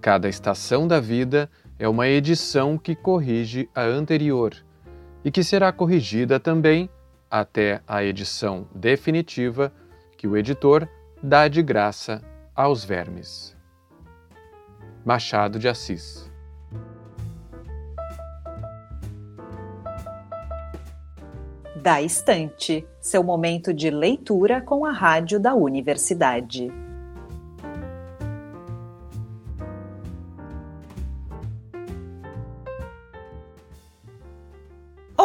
Cada estação da vida é uma edição que corrige a anterior e que será corrigida também até a edição definitiva que o editor dá de graça aos vermes. Machado de Assis Da Estante, seu momento de leitura com a rádio da universidade.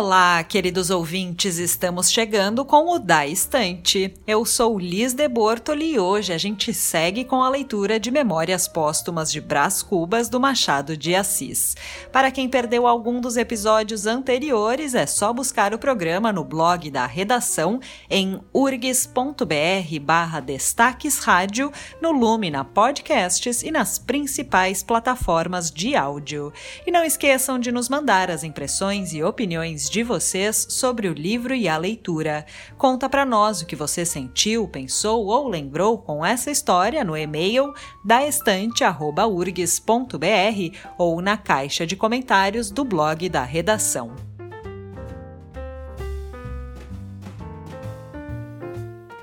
Olá, queridos ouvintes, estamos chegando com o Da Estante. Eu sou Liz de Bortoli e hoje a gente segue com a leitura de Memórias Póstumas de Brás Cubas do Machado de Assis. Para quem perdeu algum dos episódios anteriores, é só buscar o programa no blog da redação em urgs.br barra destaques rádio, no Lumina Podcasts e nas principais plataformas de áudio. E não esqueçam de nos mandar as impressões e opiniões de vocês sobre o livro e a leitura. Conta para nós o que você sentiu, pensou ou lembrou com essa história no e-mail daestante@urgs.br ou na caixa de comentários do blog da redação.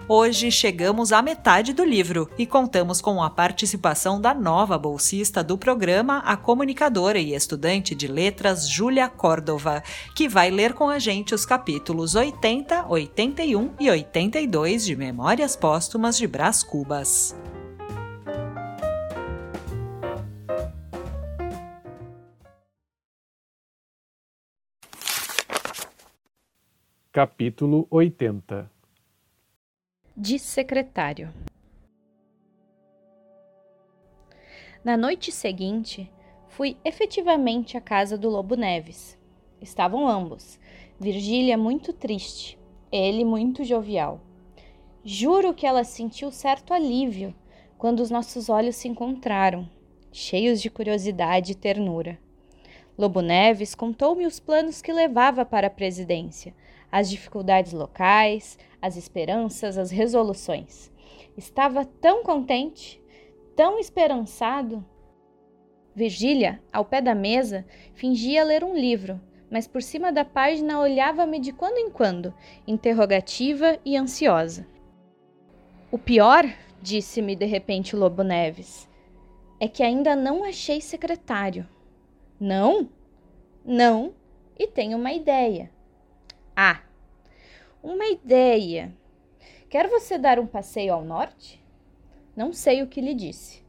Hoje chegamos à metade do livro e contamos com a participação da nova bolsista do programa, a comunicadora e estudante de letras Júlia Córdova, que vai ler com a gente os capítulos 80, 81 e 82 de Memórias Póstumas de Brás Cubas. Capítulo 80 de secretário. Na noite seguinte, fui efetivamente à casa do Lobo Neves. Estavam ambos, Virgília muito triste, ele muito jovial. Juro que ela sentiu certo alívio quando os nossos olhos se encontraram, cheios de curiosidade e ternura. Lobo Neves contou-me os planos que levava para a presidência, as dificuldades locais, as esperanças, as resoluções. Estava tão contente, tão esperançado. Virgília, ao pé da mesa, fingia ler um livro, mas por cima da página olhava-me de quando em quando, interrogativa e ansiosa. O pior, disse-me de repente Lobo Neves, é que ainda não achei secretário. Não? Não, e tenho uma ideia. Ah, uma ideia. Quer você dar um passeio ao norte? Não sei o que lhe disse.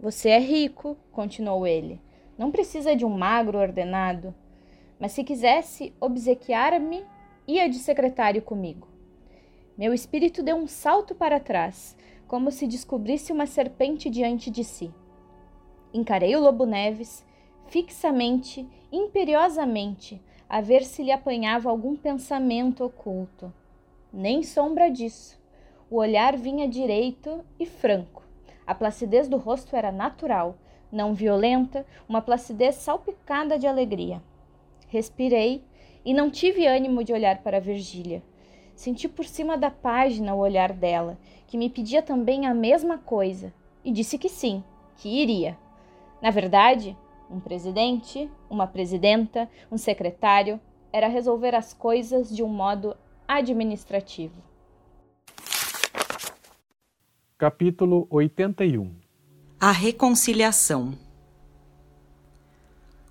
Você é rico, continuou ele. Não precisa de um magro ordenado. Mas se quisesse obsequiar-me, ia de secretário comigo. Meu espírito deu um salto para trás, como se descobrisse uma serpente diante de si. Encarei o Lobo Neves fixamente, imperiosamente, a ver se lhe apanhava algum pensamento oculto. Nem sombra disso. O olhar vinha direito e franco. A placidez do rosto era natural, não violenta, uma placidez salpicada de alegria. Respirei e não tive ânimo de olhar para Virgília. Senti por cima da página o olhar dela, que me pedia também a mesma coisa, e disse que sim, que iria. Na verdade, um presidente, uma presidenta, um secretário, era resolver as coisas de um modo administrativo. Capítulo 81 A reconciliação.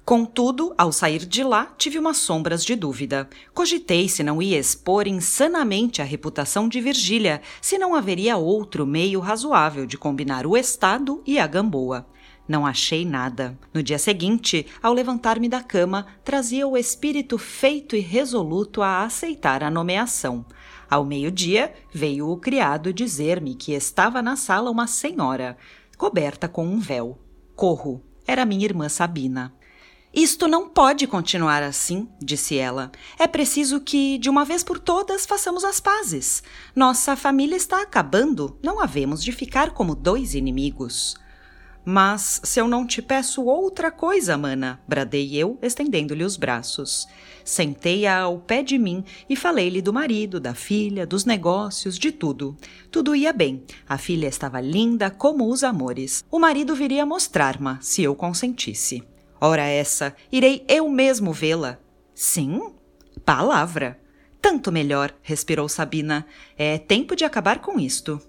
Contudo, ao sair de lá, tive umas sombras de dúvida. Cogitei se não ia expor insanamente a reputação de Virgília, se não haveria outro meio razoável de combinar o Estado e a Gamboa. Não achei nada. No dia seguinte, ao levantar-me da cama, trazia o espírito feito e resoluto a aceitar a nomeação. Ao meio-dia, veio o criado dizer-me que estava na sala uma senhora, coberta com um véu. Corro. Era minha irmã Sabina. Isto não pode continuar assim, disse ela. É preciso que, de uma vez por todas, façamos as pazes. Nossa família está acabando, não havemos de ficar como dois inimigos. Mas se eu não te peço outra coisa, mana, bradei eu, estendendo-lhe os braços. Sentei-a ao pé de mim e falei-lhe do marido, da filha, dos negócios, de tudo. Tudo ia bem. A filha estava linda como os amores. O marido viria mostrar-me, se eu consentisse. Ora essa, irei eu mesmo vê-la. Sim? Palavra. Tanto melhor, respirou Sabina. É tempo de acabar com isto.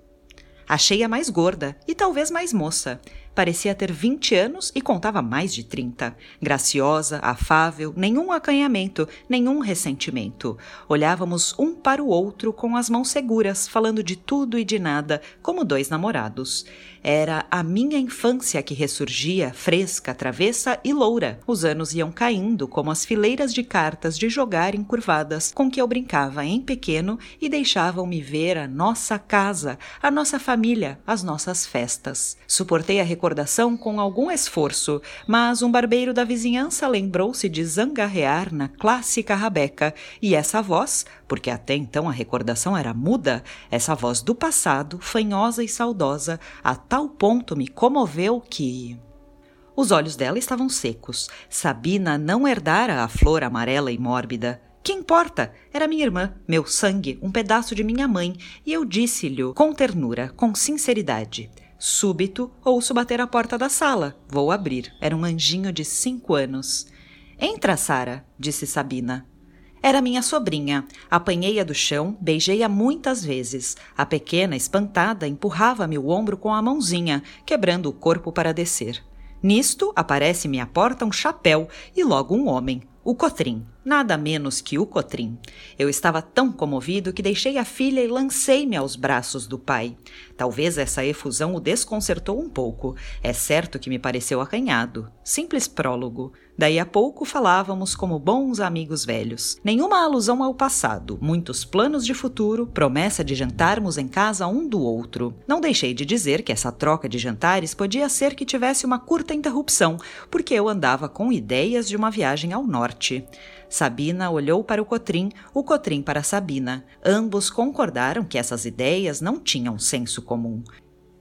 Achei-a mais gorda e talvez mais moça. Parecia ter 20 anos e contava mais de 30. Graciosa, afável, nenhum acanhamento, nenhum ressentimento. Olhávamos um para o outro com as mãos seguras, falando de tudo e de nada, como dois namorados. Era a minha infância que ressurgia, fresca, travessa e loura. Os anos iam caindo como as fileiras de cartas de jogar encurvadas com que eu brincava em pequeno e deixavam-me ver a nossa casa, a nossa família, as nossas festas. Suportei a recordação com algum esforço, mas um barbeiro da vizinhança lembrou-se de zangarrear na clássica rabeca e essa voz, porque até então a recordação era muda, essa voz do passado, fanhosa e saudosa, a tal ponto me comoveu que. Os olhos dela estavam secos. Sabina não herdara a flor amarela e mórbida. Que importa? Era minha irmã, meu sangue, um pedaço de minha mãe, e eu disse-lhe com ternura, com sinceridade. Súbito, ouço bater a porta da sala. Vou abrir. Era um anjinho de cinco anos. Entra, Sara, disse Sabina. Era minha sobrinha. Apanhei-a do chão, beijei-a muitas vezes. A pequena, espantada, empurrava-me o ombro com a mãozinha, quebrando o corpo para descer. Nisto, aparece-me à porta um chapéu e logo um homem, o Cotrim, nada menos que o Cotrim. Eu estava tão comovido que deixei a filha e lancei-me aos braços do pai. Talvez essa efusão o desconcertou um pouco. É certo que me pareceu acanhado. Simples prólogo. Daí a pouco falávamos como bons amigos velhos. Nenhuma alusão ao passado, muitos planos de futuro, promessa de jantarmos em casa um do outro. Não deixei de dizer que essa troca de jantares podia ser que tivesse uma curta interrupção, porque eu andava com ideias de uma viagem ao norte. Sabina olhou para o Cotrim, o Cotrim para Sabina. Ambos concordaram que essas ideias não tinham senso comum.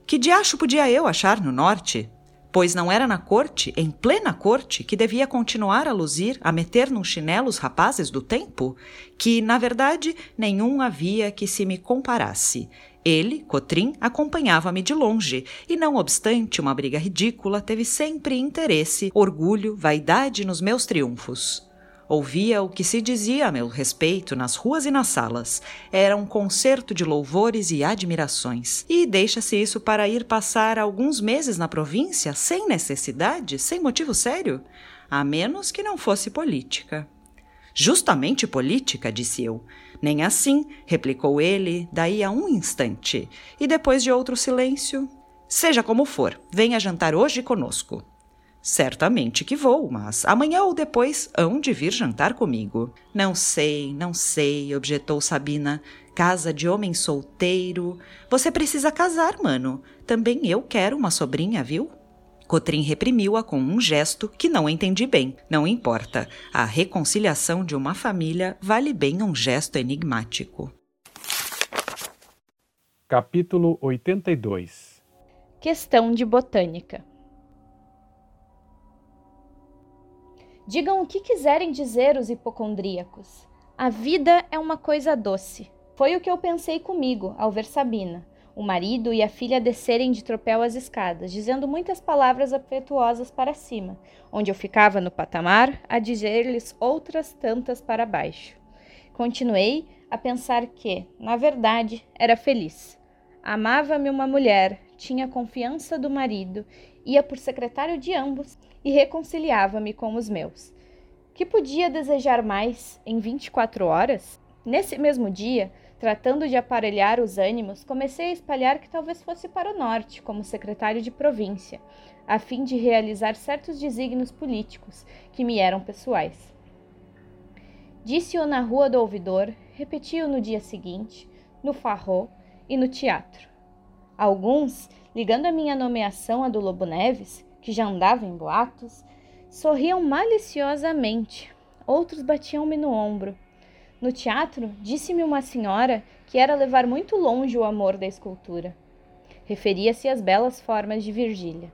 Que diacho podia eu achar no norte? pois não era na corte, em plena corte, que devia continuar a luzir, a meter num chinelo os rapazes do tempo? Que, na verdade, nenhum havia que se me comparasse. Ele, Cotrim, acompanhava-me de longe, e não obstante uma briga ridícula, teve sempre interesse, orgulho, vaidade nos meus triunfos. Ouvia o que se dizia a meu respeito nas ruas e nas salas. Era um concerto de louvores e admirações. E deixa-se isso para ir passar alguns meses na província sem necessidade, sem motivo sério? A menos que não fosse política. Justamente política, disse eu. Nem assim, replicou ele, daí a um instante. E depois de outro silêncio. Seja como for, venha jantar hoje conosco. Certamente que vou, mas amanhã ou depois hão de vir jantar comigo. Não sei, não sei, objetou Sabina. Casa de homem solteiro. Você precisa casar, mano. Também eu quero uma sobrinha, viu? Cotrim reprimiu-a com um gesto que não entendi bem. Não importa. A reconciliação de uma família vale bem um gesto enigmático. Capítulo 82 Questão de botânica Digam o que quiserem dizer os hipocondríacos. A vida é uma coisa doce. Foi o que eu pensei comigo ao ver Sabina, o marido e a filha descerem de tropel as escadas, dizendo muitas palavras afetuosas para cima, onde eu ficava no patamar a dizer-lhes outras tantas para baixo. Continuei a pensar que, na verdade, era feliz. Amava-me uma mulher, tinha confiança do marido, ia por secretário de ambos e reconciliava-me com os meus. Que podia desejar mais em 24 horas? Nesse mesmo dia, tratando de aparelhar os ânimos, comecei a espalhar que talvez fosse para o norte, como secretário de província, a fim de realizar certos desígnios políticos que me eram pessoais. Disse-o na rua do ouvidor, repeti-o no dia seguinte, no farro e no teatro. Alguns, ligando a minha nomeação à do Lobo Neves, que já andava em boatos, sorriam maliciosamente. Outros batiam-me no ombro. No teatro, disse-me uma senhora que era levar muito longe o amor da escultura. Referia-se às belas formas de Virgília.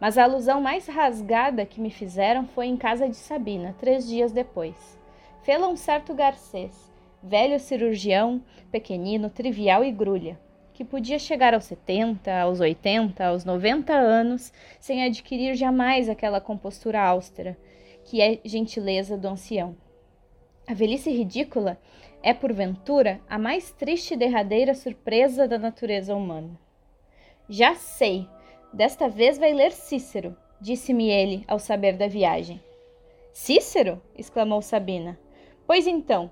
Mas a alusão mais rasgada que me fizeram foi em casa de Sabina, três dias depois. Fê-la um certo Garcês, velho cirurgião, pequenino, trivial e grulha, que podia chegar aos 70, aos 80, aos 90 anos sem adquirir jamais aquela compostura austera, que é gentileza do ancião. A velhice ridícula é, porventura, a mais triste e derradeira surpresa da natureza humana. Já sei, desta vez vai ler Cícero, disse-me ele ao saber da viagem. Cícero? exclamou Sabina. Pois então,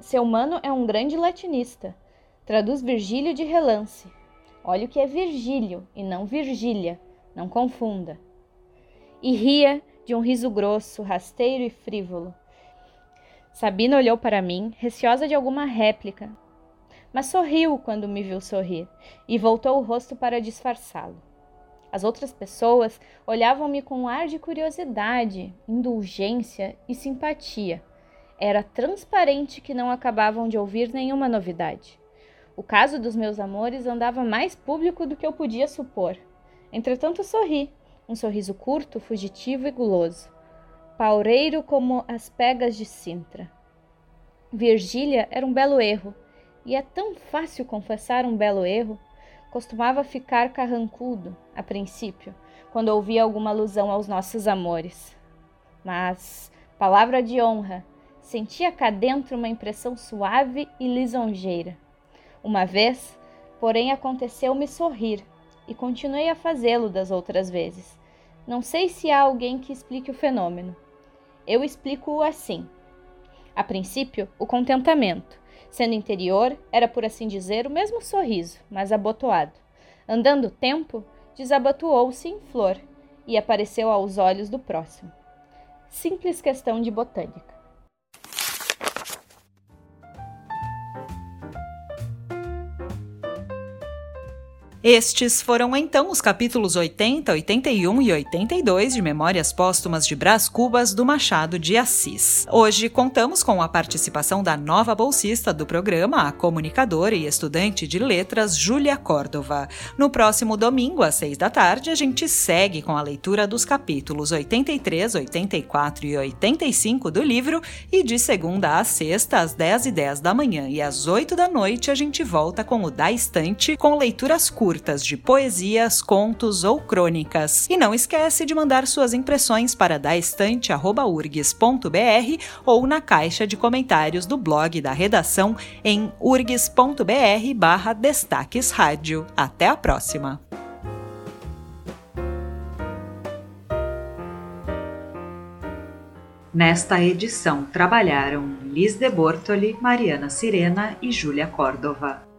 seu mano é um grande latinista. Traduz Virgílio de relance. Olha o que é Virgílio e não Virgília, não confunda. E ria de um riso grosso, rasteiro e frívolo. Sabina olhou para mim, receosa de alguma réplica, mas sorriu quando me viu sorrir e voltou o rosto para disfarçá-lo. As outras pessoas olhavam-me com um ar de curiosidade, indulgência e simpatia. Era transparente que não acabavam de ouvir nenhuma novidade. O caso dos meus amores andava mais público do que eu podia supor. Entretanto, sorri, um sorriso curto, fugitivo e guloso, paureiro como as pegas de Sintra. Virgília era um belo erro, e é tão fácil confessar um belo erro. Costumava ficar carrancudo, a princípio, quando ouvia alguma alusão aos nossos amores. Mas, palavra de honra, sentia cá dentro uma impressão suave e lisonjeira. Uma vez, porém, aconteceu-me sorrir, e continuei a fazê-lo das outras vezes. Não sei se há alguém que explique o fenômeno. Eu explico-o assim. A princípio, o contentamento. Sendo interior, era por assim dizer o mesmo sorriso, mas abotoado. Andando o tempo, desabotoou-se em flor e apareceu aos olhos do próximo. Simples questão de botânica. Estes foram então os capítulos 80, 81 e 82 de Memórias Póstumas de Brás Cubas do Machado de Assis. Hoje contamos com a participação da nova bolsista do programa, a comunicadora e estudante de letras Júlia Córdova. No próximo domingo, às 6 da tarde, a gente segue com a leitura dos capítulos 83, 84 e 85 do livro e de segunda a sexta, às 10 e 10 da manhã e às 8 da noite, a gente volta com o Da Estante com leituras curtas curtas de poesias, contos ou crônicas. E não esquece de mandar suas impressões para daestante@urgs.br ou na caixa de comentários do blog da redação em urgs.br/destaques rádio. Até a próxima. Nesta edição trabalharam Liz de Bortoli, Mariana Sirena e Júlia Córdova.